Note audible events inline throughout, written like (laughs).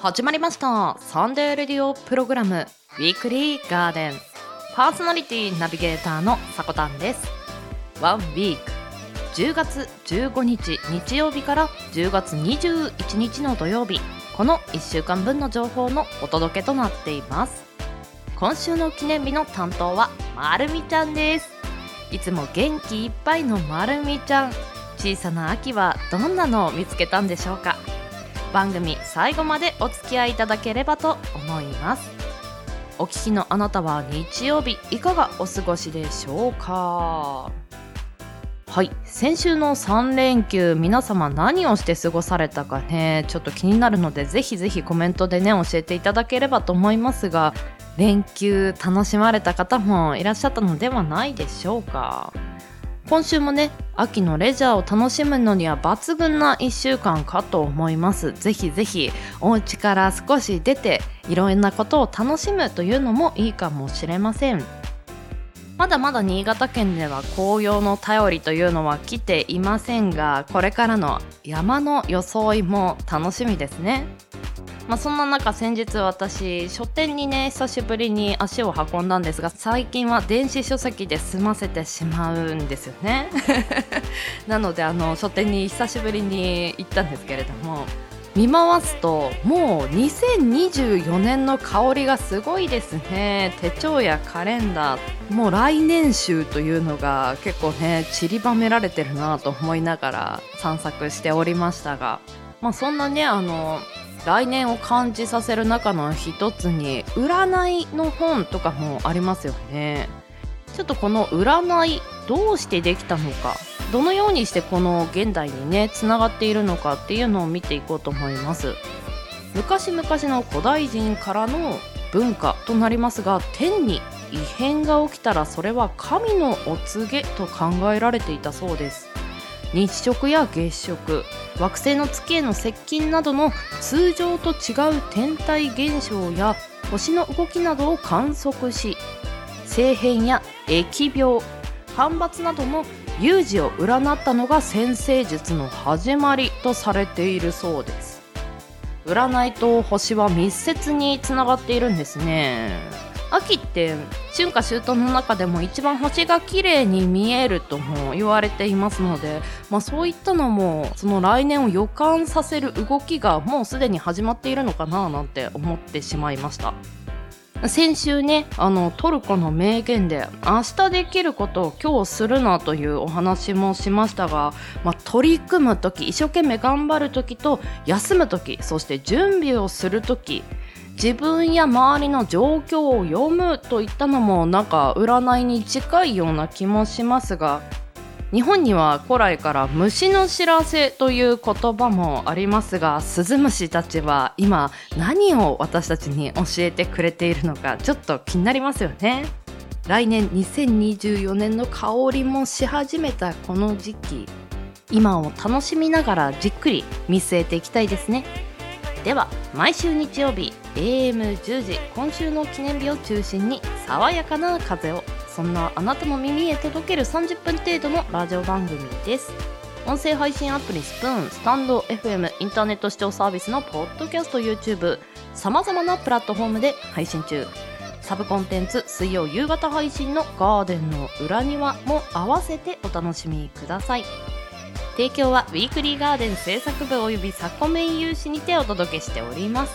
始まりました。サンデーレディオプログラムウィークリーガーデン。パーソナリティナビゲーターのさこたんです。ワンウィーク。10月15日日曜日から10月21日の土曜日。この1週間分の情報のお届けとなっています。今週の記念日の担当はまるみちゃんです。いつも元気いっぱいのまるみちゃん。小さな秋はどんなのを見つけたんでしょうか。番組最後までお付き合いいただければと思います。お聞きのあなたは日曜日いかがお過ごしでしょうか？はい。先週の3連休皆様何をして過ごされたかね？ちょっと気になるのでぜひぜひコメントでね教えていただければと思いますが連休楽しまれた方もいらっしゃったのではないでしょうか？今週もね秋のレジャーを楽しむのには抜群な1週間かと思います。ぜひぜひお家から少し出ていろんなことを楽しむというのもいいかもしれません。まだまだ新潟県では紅葉の便りというのは来ていませんがこれからの山の装いも楽しみですね。まあ、そんな中先日私書店にね久しぶりに足を運んだんですが最近は電子書籍で済ませてしまうんですよね。(laughs) なのであの書店に久しぶりに行ったんですけれども見回すともう2024年の香りがすごいですね。手帳やカレンダーもう来年集というのが結構ね散りばめられてるなと思いながら散策しておりましたがまあそんなねあの来年を感じさせる中の一つに占いの本とかもありますよね。ちょっとこの占いどうしてできたのか。どのようにしてこの現代にねつながっているのかっていうのを見ていこうと思います。昔々の古代人からの文化となりますが天に異変が起きたらそれは神のお告げと考えられていたそうです。日食や月食惑星の月への接近などの通常と違う天体現象や星の動きなどを観測し政変や疫病干ばつなどの有事を占ったのが先生術の始まりとされているそうです占いと星は密接につながっているんですね秋って春夏秋冬の中でも一番星が綺麗に見えるとも言われていますので、まあ、そういったのもその来年を予感させる動きがもうすでに始まっているのかななんて思ってしまいました。先週ねあのトルコの名言で明日できることを今日するなというお話もしましたが、まあ、取り組む時一生懸命頑張る時と休む時そして準備をする時自分や周りの状況を読むといったのもなんか占いに近いような気もしますが日本には古来から虫の知らせという言葉もありますがスズムシたちは今何を私たちに教えてくれているのかちょっと気になりますよね。来年2024年の香りもし始めたこの時期。今を楽しみながらじっくり見据えていきたいですね。では毎週日曜日 AM10 時今週の記念日を中心に爽やかな風を。そんなあなたの耳へ届ける30分程度のラジオ番組です。音声配信アプリスプーンスタンド FM インターネット視聴サービスのポッドキャスト YouTube さまざまなプラットフォームで配信中。サブコンテンツ水曜夕方配信のガーデンの裏庭も合わせてお楽しみください。提供はウィークリーガーデン制作部およびサコメン有志にてお届けしております。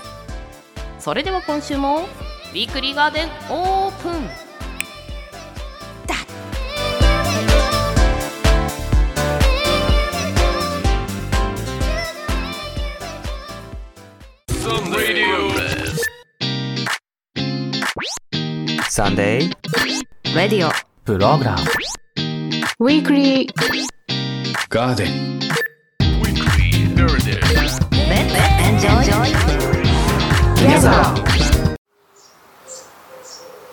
それでは今週もウィークリーガーデンオープン。サンデーレディオプログラムウィークリーガーデン Weekly. Garden. Enjoy.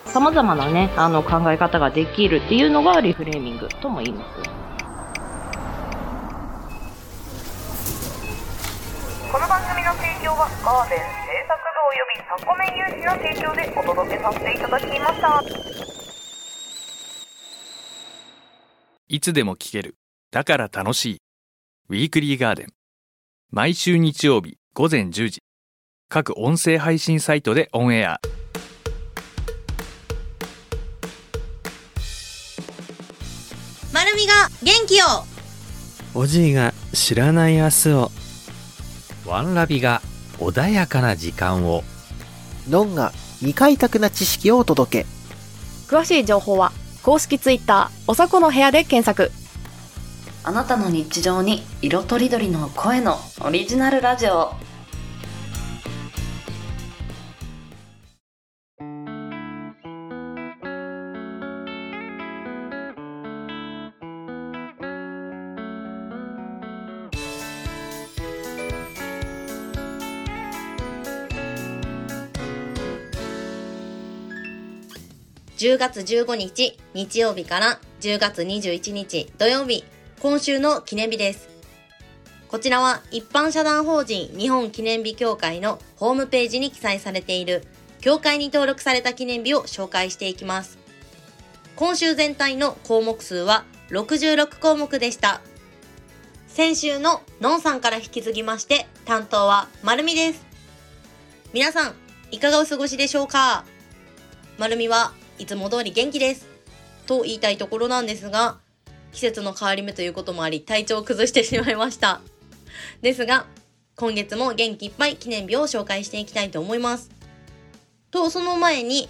さまざまなねあの考え方ができるっていうのがリフレーミングとも言います。この番組の提供はガーデン制作部およびサコメン有志の提供でお届けさせていただきましたいつでも聞ける。だから楽しい。ウィークリーガーデン。毎週日曜日午前10時。各音声配信サイトでオンエアまるみが元気をおじいが知らない明日をワンラビが穏やかな時間を。ノンが未開拓な知識をお届け。詳しい情報は公式ツイッターおさこの部屋で検索。あなたの日常に色とりどりの声のオリジナルラジオ10月15日日曜日から10月21日土曜日今週の記念日です。こちらは一般社団法人日本記念日協会のホームページに記載されている協会に登録された記念日を紹介していきます。今週全体の項目数は66項目でした。先週ののんさんから引き継ぎまして担当はまるみです。皆さんいかがお過ごしでしょうか？まるみはいつも通り元気です。と言いたいところなんですが、季節の変わり目ということもあり、体調を崩してしまいました。ですが、今月も元気いっぱい記念日を紹介していきたいと思います。と、その前に、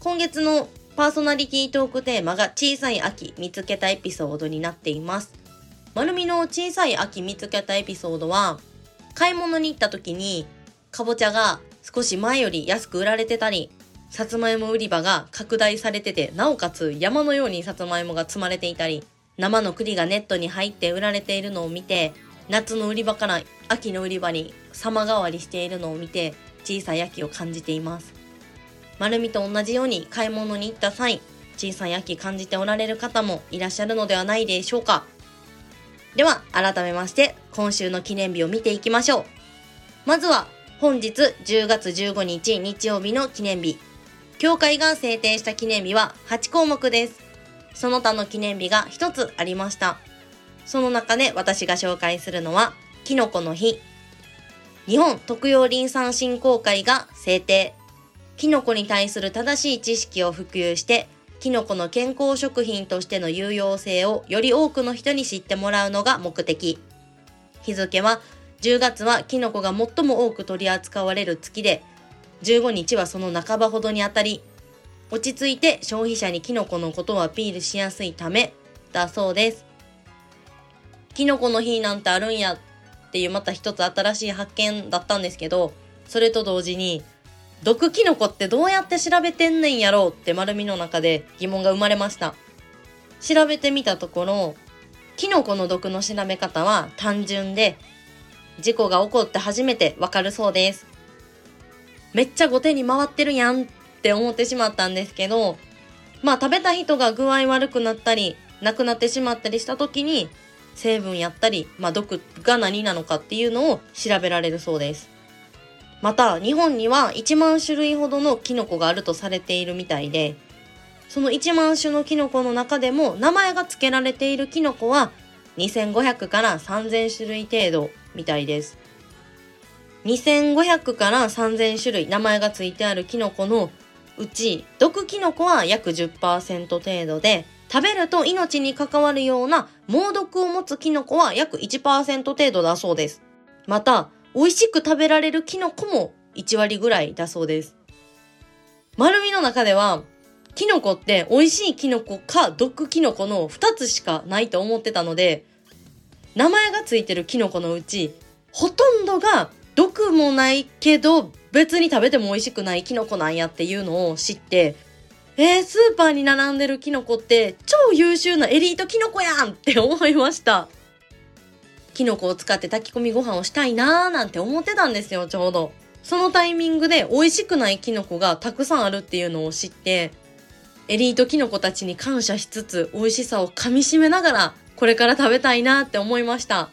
今月のパーソナリティトークテーマが小さい秋見つけたエピソードになっています。まるみの小さい秋見つけたエピソードは、買い物に行った時に、かぼちゃが少し前より安く売られてたり、さつまいも売り場が拡大されてて、なおかつ山のようにさつまいもが積まれていたり、生の栗がネットに入って売られているのを見て、夏の売り場から秋の売り場に様変わりしているのを見て、小さい秋を感じています。丸みと同じように買い物に行った際、小さい秋感じておられる方もいらっしゃるのではないでしょうか。では、改めまして、今週の記念日を見ていきましょう。まずは、本日10月15日日曜日の記念日。協会が制定した記念日は8項目です。その他の記念日が1つありました。その中で私が紹介するのは、キノコの日。日本特養林産振興会が制定。キノコに対する正しい知識を普及して、キノコの健康食品としての有用性をより多くの人に知ってもらうのが目的。日付は10月はキノコが最も多く取り扱われる月で、15日はその半ばほどにあたり、落ち着いて消費者にキノコのことをアピールしやすいためだそうです。キノコの日なんてあるんやっていうまた一つ新しい発見だったんですけど、それと同時に、毒キノコってどうやって調べてんねんやろうって丸みの中で疑問が生まれました。調べてみたところ、キノコの毒の調べ方は単純で、事故が起こって初めてわかるそうです。めっちゃ後手に回ってるやんって思ってしまったんですけど、まあ食べた人が具合悪くなったり、亡くなってしまったりした時に、成分やったり、まあ毒が何なのかっていうのを調べられるそうです。また、日本には1万種類ほどのキノコがあるとされているみたいで、その1万種のキノコの中でも名前が付けられているキノコは2500から3000種類程度みたいです。2500から3000種類名前が付いてあるキノコのうち毒キノコは約10%程度で食べると命に関わるような猛毒を持つキノコは約1%程度だそうです。また、美味しく食べられるキノコも1割ぐらいだそうです。丸みの中では、キノコって美味しいキノコか毒キノコの2つしかないと思ってたので、名前が付いてるキノコのうち、ほとんどがもないけど別に食べても美味しくないキノコなんやっていうのを知って、えー、スーパーに並んでるキノコって超優秀なエリートキノコやんって思いました。キノコを使って炊き込みご飯をしたいなーなんて思ってたんですよ、ちょうど。そのタイミングで美味しくないキノコがたくさんあるっていうのを知って、エリートキノコたちに感謝しつつ美味しさを噛み締めながらこれから食べたいなって思いました。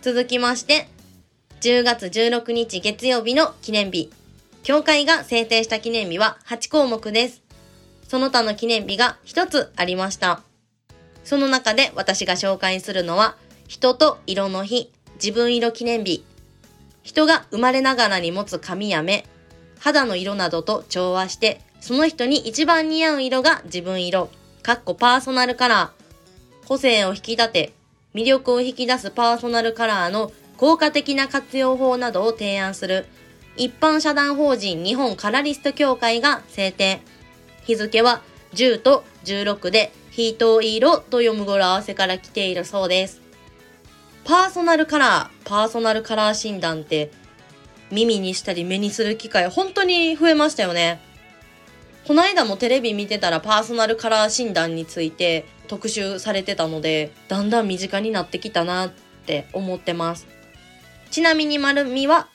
続きまして、10月16日月曜日の記念日。協会が制定した記念日は8項目です。その他の記念日が1つありました。その中で私が紹介するのは、人と色の日、自分色記念日。人が生まれながらに持つ髪や目、肌の色などと調和して、その人に一番似合う色が自分色、かっこパーソナルカラー。個性を引き立て、魅力を引き出すパーソナルカラーの効果的な活用法などを提案する一般社団法人日本カラリスト協会が制定。日付は10と16でヒート色と読む語呂合わせから来ているそうです。パーソナルカラー、パーソナルカラー診断って耳にしたり目にする機会本当に増えましたよね。この間もテレビ見てたらパーソナルカラー診断について特集されてたので、だんだん身近になってきたなって思ってます。ちなみに丸みは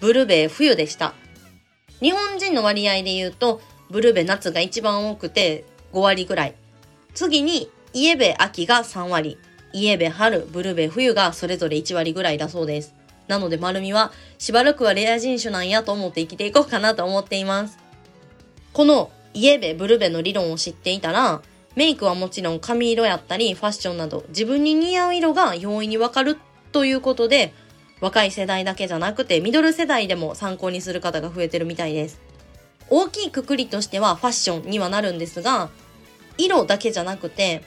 ブルベ冬でした。日本人の割合で言うと、ブルベ夏が一番多くて5割ぐらい。次にイエベ秋が3割。イエベ春、ブルベ冬がそれぞれ1割ぐらいだそうです。なので丸みはしばらくはレア人種なんやと思って生きていこうかなと思っています。このイエベ、ブルベの理論を知っていたら、メイクはもちろん髪色やったりファッションなど自分に似合う色が容易にわかるということで、若い世代だけじゃなくてミドル世代でも参考にする方が増えてるみたいです。大きいくくりとしてはファッションにはなるんですが、色だけじゃなくて、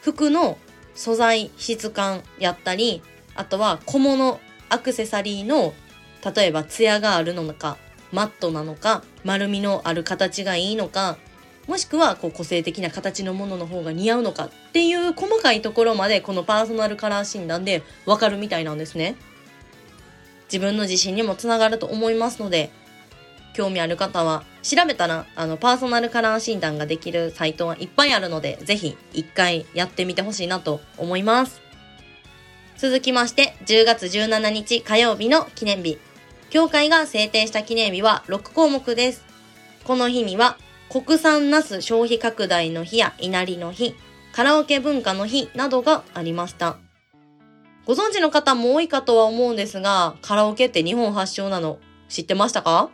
服の素材、質感やったり、あとは小物、アクセサリーの、例えばツヤがあるのか、マットなのか、丸みのある形がいいのか、もしくはこう個性的な形のものの方が似合うのかっていう細かいところまでこのパーソナルカラー診断でわかるみたいなんですね。自分の自信にもつながると思いますので、興味ある方は調べたらあのパーソナルカラー診断ができるサイトはいっぱいあるので、ぜひ一回やってみてほしいなと思います。続きまして、10月17日火曜日の記念日。協会が制定した記念日は6項目です。この日には、国産ナス消費拡大の日や稲荷の日、カラオケ文化の日などがありました。ご存知の方も多いかとは思うんですが、カラオケって日本発祥なの知ってましたか？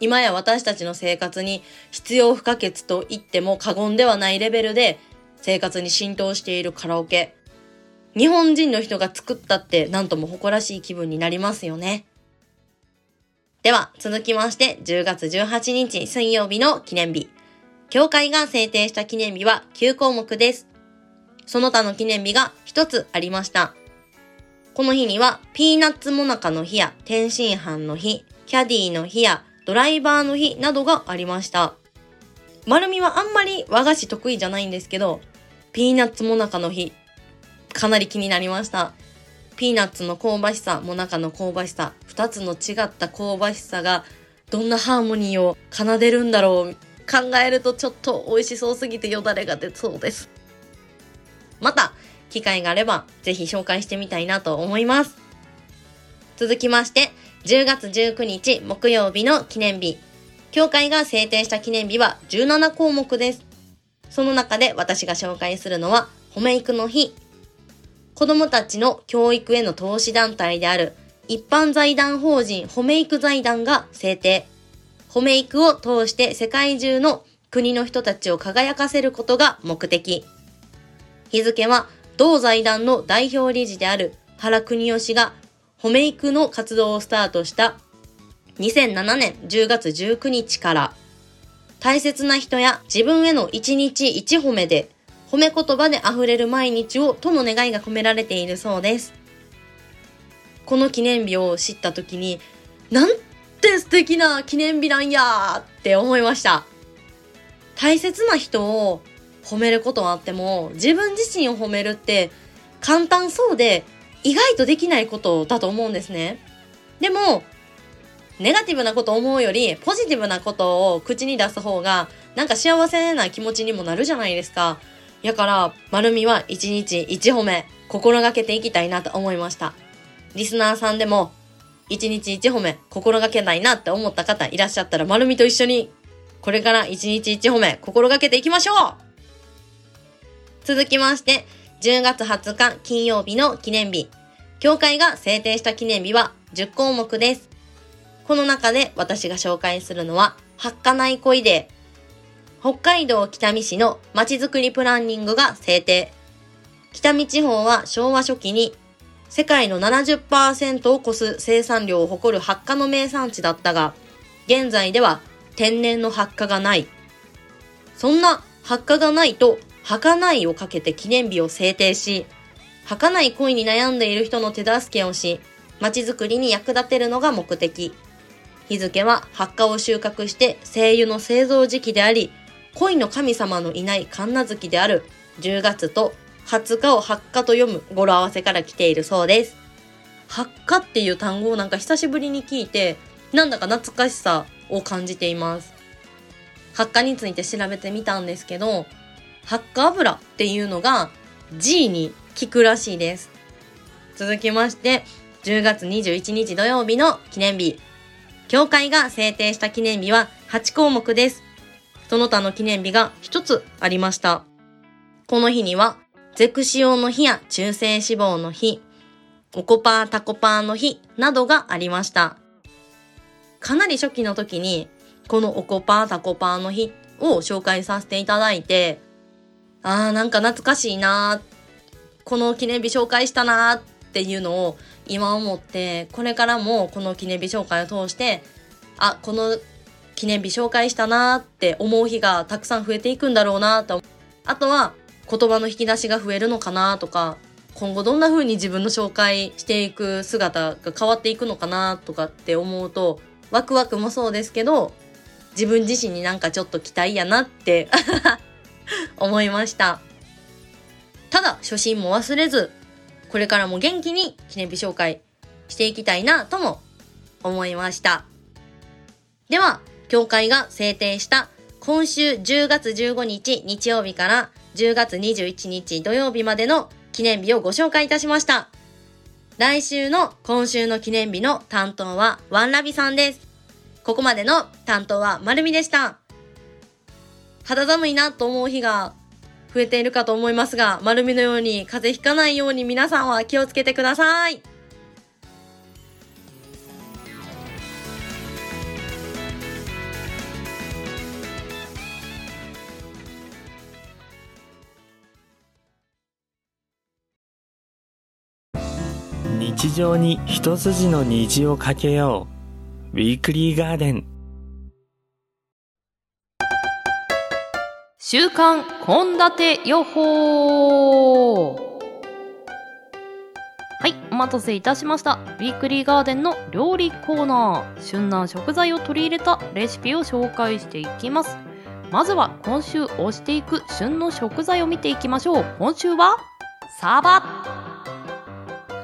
今や私たちの生活に必要不可欠と言っても過言ではないレベルで生活に浸透しているカラオケ。日本人の人が作ったって何とも誇らしい気分になりますよね。では続きまして10月18日水曜日の記念日。協会が制定した記念日は9項目です。その他の記念日が一つありました。この日には、ピーナッツモナカの日や天津飯の日、キャディの日やドライバーの日などがありました。丸みはあんまり和菓子得意じゃないんですけど、ピーナッツモナカの日、かなり気になりました。ピーナッツの香ばしさ、モナカの香ばしさ、二つの違った香ばしさが、どんなハーモニーを奏でるんだろう。考えるとちょっと美味しそうすぎてよだれが出そうです。また、機会があれば、ぜひ紹介してみたいなと思います。続きまして、10月19日木曜日の記念日。協会が制定した記念日は17項目です。その中で私が紹介するのは、褒め育の日。子供たちの教育への投資団体である一般財団法人褒め育財団が制定。褒め育を通して世界中の国の人たちを輝かせることが目的。日付は同財団の代表理事である原邦義が褒め育の活動をスタートした2007年10月19日から大切な人や自分への一日一褒めで褒め言葉で溢れる毎日をとの願いが込められているそうです。この記念日を知った時になんて素敵な記念日なんやって思いました。大切な人を褒めることはあっても自分自身を褒めるって簡単そうで意外とできないことだと思うんですね。でもネガティブなこと思うよりポジティブなことを口に出す方がなんか幸せな気持ちにもなるじゃないですか。やから、丸みは一日一褒め心がけていきたいなと思いました。リスナーさんでも一日一褒め心がけたいなって思った方いらっしゃったら丸みと一緒にこれから一日一褒め心がけていきましょう続きまして、10月20日金曜日の記念日。協会が制定した記念日は10項目です。この中で私が紹介するのは、稚内恋デー。北海道北見市のまちづくりプランニングが制定。北見地方は昭和初期に世界の70%を超す生産量を誇る発火の名産地だったが、現在では天然の発火がない。そんな発火がないと、儚いをかけて記念日を制定し、儚い恋に悩んでいる人の手助けをし、街づくりに役立てるのが目的。日付は発火を収穫して精油の製造時期であり、恋の神様のいない神奈月である10月と20日を発火と読む語呂合わせから来ているそうです。発火っていう単語をなんか久しぶりに聞いて、なんだか懐かしさを感じています。発火について調べてみたんですけど、発火油っていうのが G に効くらしいです。続きまして、10月21日土曜日の記念日。教会が制定した記念日は8項目です。その他の記念日が1つありました。この日には、ゼクシオの日や中性脂肪の日、オコパータコパーの日などがありました。かなり初期の時に、このオコパータコパーの日を紹介させていただいて、あーなんか懐かしいなーこの記念日紹介したなーっていうのを今思って、これからもこの記念日紹介を通して、あ、この記念日紹介したなーって思う日がたくさん増えていくんだろうなと。あとは言葉の引き出しが増えるのかなとか、今後どんな風に自分の紹介していく姿が変わっていくのかなとかって思うと、ワクワクもそうですけど、自分自身になんかちょっと期待やなって (laughs) 思いました。ただ、初心も忘れず、これからも元気に記念日紹介していきたいなとも思いました。では、協会が制定した今週10月15日日曜日から10月21日土曜日までの記念日をご紹介いたしました。来週の今週の記念日の担当はワンラビさんです。ここまでの担当はまるみでした。肌寒いなと思う日が増えているかと思いますが、まるみのように風邪ひかないように皆さんは気をつけてください。日常に一筋の虹をかけよう。ウィークリーガーデン。週刊献立予報はい、お待たせいたしました。ウィークリーガーデンの料理コーナー。旬な食材を取り入れたレシピを紹介していきます。まずは今週推していく旬の食材を見ていきましょう。今週は、サバ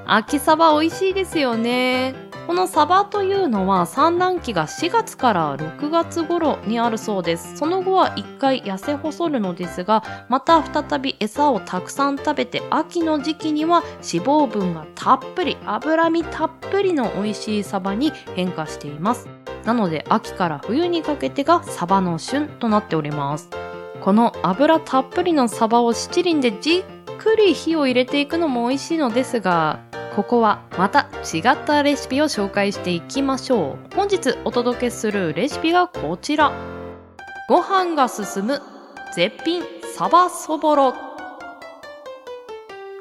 秋サバ美味しいですよね。このサバというのは産卵期が4月から6月頃にあるそうです。その後は1回痩せ細るのですが、また再び餌をたくさん食べて秋の時期には脂肪分がたっぷり、脂身たっぷりの美味しいサバに変化しています。なので秋から冬にかけてがサバの旬となっております。この油たっぷりのサバを七輪でじっくり火を入れていくのも美味しいのですが、ここはまた違ったレシピを紹介していきましょう。本日お届けするレシピがこちら。ご飯が進む絶品サバそぼろ。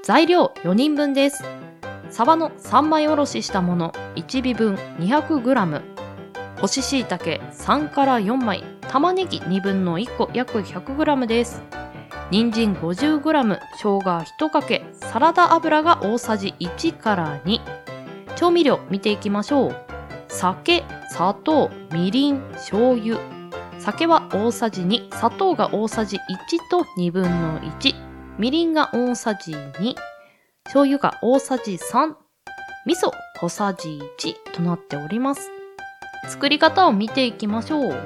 材料4人分です。サバの3枚おろししたもの1尾分 200g。干し椎茸3から4枚。玉ねぎ2分の1個約 100g です。人参 50g、生姜1かけ、サラダ油が大さじ1から2。調味料見ていきましょう。酒、砂糖、みりん、醤油。酒は大さじ2、砂糖が大さじ1と2分の1。みりんが大さじ2、醤油が大さじ3、味噌小さじ1となっております。作り方を見ていきましょう。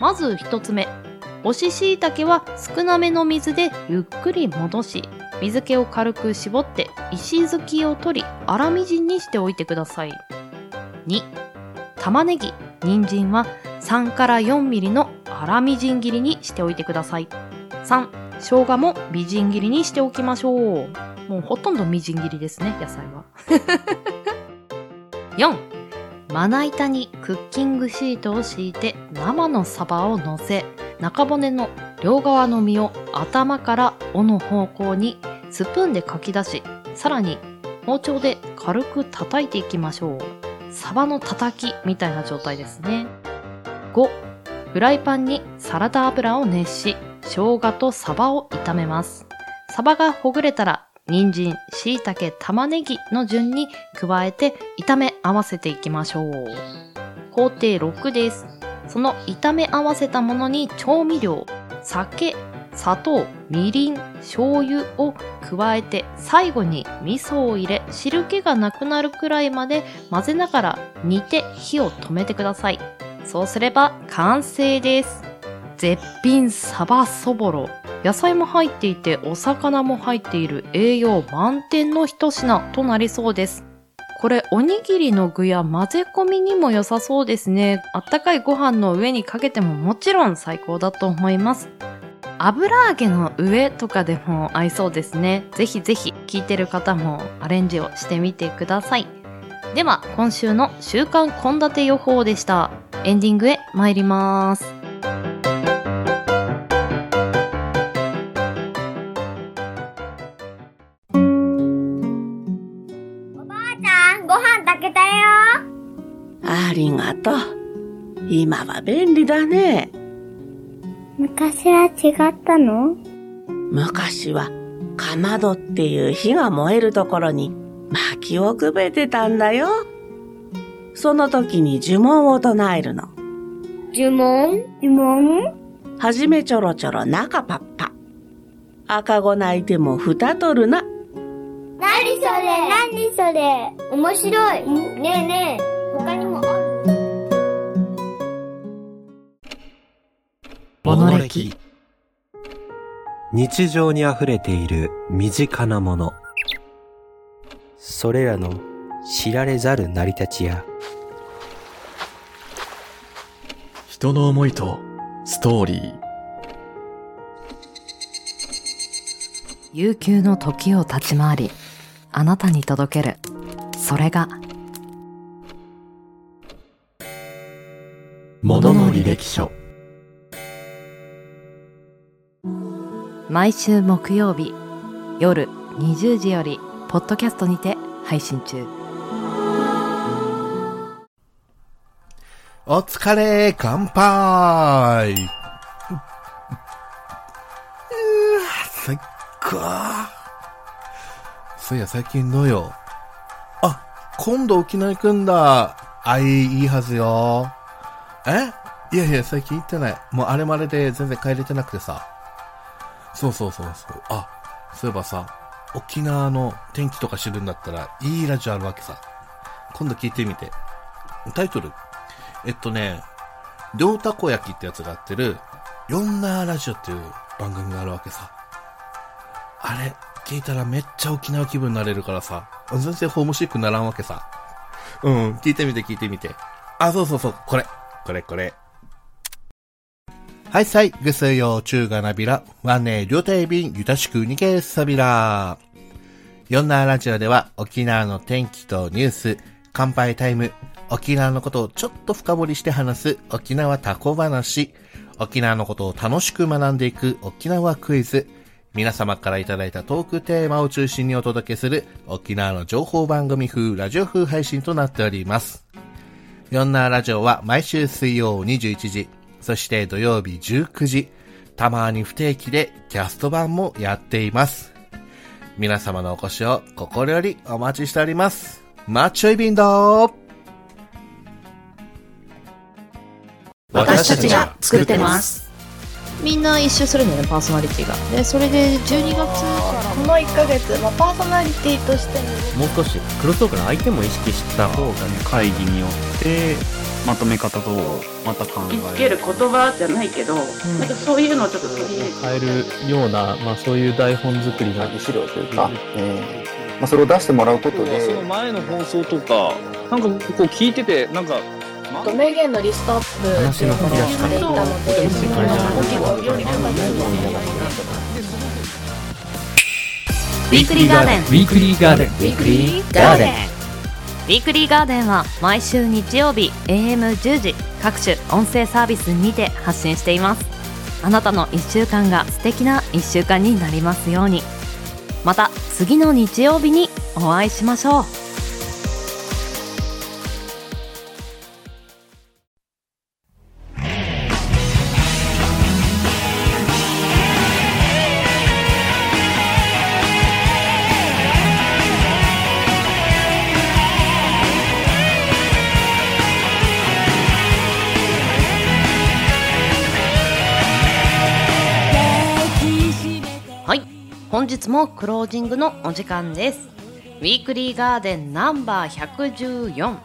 まず一つ目。干し椎茸は少なめの水でゆっくり戻し、水気を軽く絞って石突きを取り、粗みじんにしておいてください。2、玉ねぎ、人参は3から4ミリの粗みじん切りにしておいてください。3、生姜もみじん切りにしておきましょう。もうほとんどみじん切りですね、野菜は。(laughs) 4、まな板にクッキングシートを敷いて生のサバを乗せ、中骨の両側の身を頭から尾の方向にスプーンでかき出し、さらに包丁で軽く叩いていきましょう。サバのたたきみたいな状態ですね。5、フライパンにサラダ油を熱し、生姜とサバを炒めます。サバがほぐれたら、人参、椎茸、玉ねぎの順に加えて炒め合わせていきましょう。工程6です。その炒め合わせたものに調味料、酒、砂糖、みりん、醤油を加えて最後に味噌を入れ汁気がなくなるくらいまで混ぜながら煮て火を止めてください。そうすれば完成です。絶品サバそぼろ。野菜も入っていてお魚も入っている栄養満点の一品となりそうです。これおにぎりの具や混ぜ込みにも良さそうですね。あったかいご飯の上にかけてももちろん最高だと思います。油揚げの上とかでも合いそうですね。ぜひぜひ聞いてる方もアレンジをしてみてください。では今週の週間献立予報でした。エンディングへ参ります。りがとう。今は便利だね。昔は違ったの？昔は、かまどっていう火が燃えるところに薪をくべてたんだよ。その時に呪文を唱えるの。呪文？呪文？はじめちょろちょろ中パッパ。赤子泣いても蓋取るな。なにそれ？なにそれ？面白い。ねえねえ、他にもモノレキ日常にあふれている身近なもの。それらの知られざる成り立ちや。人の思いとストーリー。悠久の時を立ち回り、あなたに届ける。それが、ものの履歴書毎週木曜日、夜20時より、ポッドキャストにて配信中。お疲れ、乾杯うー最高そういや、最近どうよ？あ、今度沖縄行くんだ。あ、いい、いいはずよ。え？いやいや、最近行ってない。もうあれまれで全然帰れてなくてさ。そうそうそうそう。あ、そういえばさ、沖縄の天気とか知るんだったら、いいラジオあるわけさ。今度聞いてみて。タイトルえっとね、両たこ焼きってやつがやってる、ヨンナーラジオっていう番組があるわけさ。あれ、聞いたらめっちゃ沖縄気分になれるからさ、全然ホームシックならんわけさ。うん、聞いてみて聞いてみて。あ、そうそうそう、これ。これこれ。はいさい、ぐすよ、中がなびら、わね、りょうていびん、ゆたしくにけさびら。ヨンナーラジオでは沖縄の天気とニュース、乾杯タイム、沖縄のことをちょっと深掘りして話す沖縄タコ話、沖縄のことを楽しく学んでいく沖縄クイズ、皆様からいただいたトークテーマを中心にお届けする沖縄の情報番組風ラジオ風配信となっております。ヨンナーラジオは毎週水曜21時、そして土曜日19時、たまに不定期でキャスト版もやっています。皆様のお越しを心よりお待ちしております。マッチョイビンドー私たちが作ってます。みんな一周するんだよね、パーソナリティが。で、それで12月から。この1ヶ月、まあ、パーソナリティとしてももう少しクロストークの相手も意識した方がね会議によってまとめ方とまた考え見つける言葉じゃないけど、なんかそういうのをちょっと取り入れて。変えるような、まあ、そういう台本作りの資料というか、えー。まあ、それを出してもらうことで。その前の放送とかなんかこう聞いててなんか名言のリストアップっていうのをしていたので。その Weekly Garden。 Week ly Garden。 Weekly Garden。 Weekly Garden は毎週日曜日 AM10 時各種音声サービスにて発信しています。あなたの1週間が素敵な1週間になりますように。また次の日曜日にお会いしましょう本日もクロージングのお時間です。ウィークリーガーデンナンバー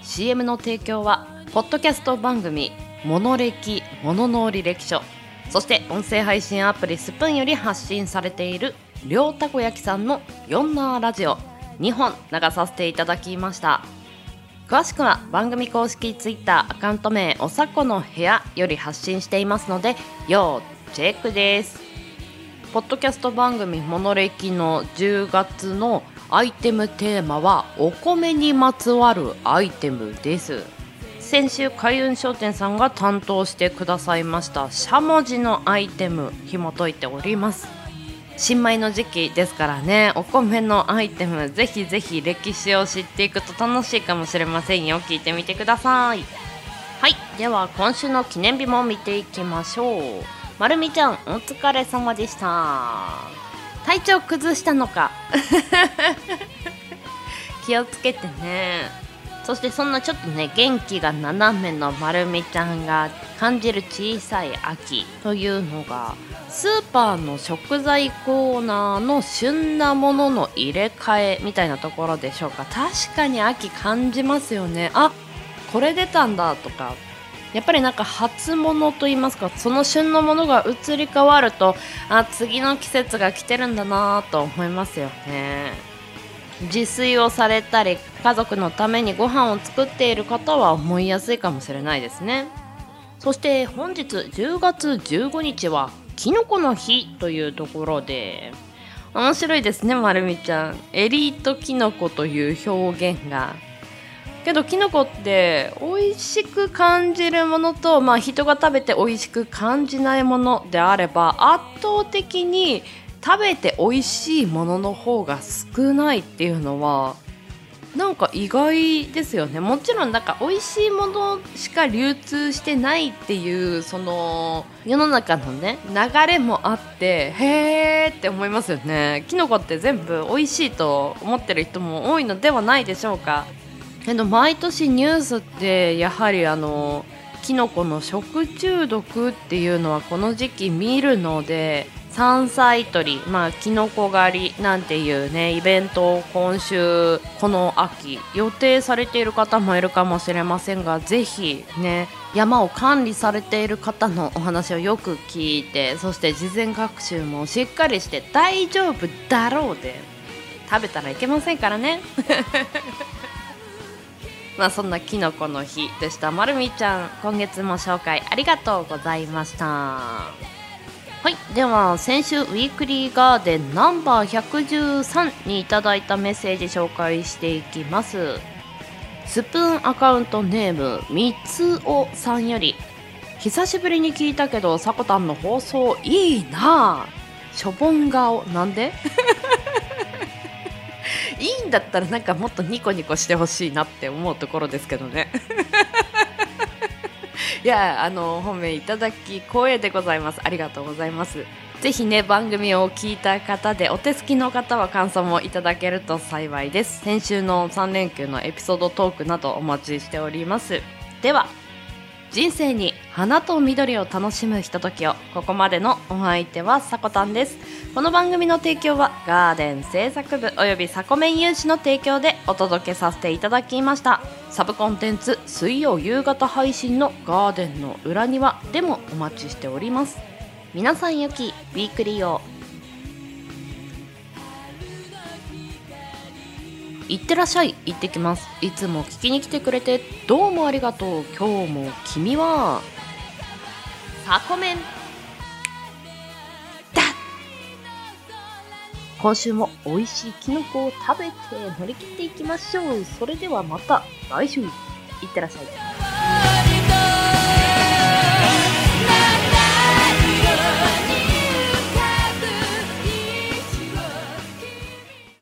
114CM の提供はポッドキャスト番組モノレキモノの履歴書そして音声配信アプリスプーンより発信されている両たこ焼きさんのヨンナーラジオ。2本流させていただきました。詳しくは番組公式 Twitter アカウント名おさこの部屋より発信していますので要チェックです。ポッドキャスト番組モノレキの10月のアイテムテーマはお米にまつわるアイテムです。先週開運商店さんが担当してくださいましたしゃもじのアイテム紐解いております。新米の時期ですからねお米のアイテムぜひぜひ歴史を知っていくと楽しいかもしれませんよ。聞いてみてください。はいでは今週の記念日も見ていきましょう。まるみちゃんお疲れ様でした。体調崩したのか。(laughs) 気をつけてね。そしてそんなちょっとね元気が斜めのまるみちゃんが感じる小さい秋というのがスーパーの食材コーナーの旬なものの入れ替えみたいなところでしょうか。確かに秋感じますよね。あこれ出たんだとかやっぱりなんか初物と言いますかその旬のものが移り変わるとあ次の季節が来てるんだなと思いますよね。自炊をされたり家族のためにご飯を作っている方は思いやすいかもしれないですね。そして本日10月15日はきのこの日というところで面白いですねまるみちゃん。エリートキノコという表現が。けどキノコって美味しく感じるものと、まあ、人が食べて美味しく感じないものであれば圧倒的に食べて美味しいものの方が少ないっていうのはなんか意外ですよね。もちろんなんか美味しいものしか流通してないっていうその世の中のね流れもあってへーって思いますよね。キノコって全部美味しいと思ってる人も多いのではないでしょうか。けど毎年ニュースってやはりあのキノコの食中毒っていうのはこの時期見るので山菜採り、まあ、キノコ狩りなんていうねイベントを今週この秋予定されている方もいるかもしれませんがぜひね山を管理されている方のお話をよく聞いてそして事前学習もしっかりして大丈夫だろうで食べたらいけませんからね。まあそんなキノコの日でした。まるみちゃん今月も紹介ありがとうございました。はい。では先週ウィークリーガーデンナンバー113にいただいたメッセージ紹介していきます。スプーンアカウントネームみつおさんより久しぶりに聞いたけどさこたんの放送いいな。ぁしょぼん顔なんで？いいんだったらなんかもっとニコニコしてほしいなって思うところですけどね。(laughs) いやあの本命いただき光栄でございます。ありがとうございます。ぜひね番組を聞いた方でお手すきの方は感想もいただけると幸いです。先週の3連休のエピソードトークなどお待ちしております。では人生に花と緑を楽しむひとときを。ここまでのお相手はさこたんです。この番組の提供はガーデン制作部およびサコメン有志の提供でお届けさせていただきました。サブコンテンツ水曜夕方配信のガーデンの裏庭でもお待ちしております。皆さんよきウィークリーをいってらっしゃい。行ってきます。いつも聞きに来てくれてどうもありがとう。今日も君はサコメン。だ今週も美味しいキノコを食べて乗り切っていきましょう。それではまた来週。いってらっしゃい。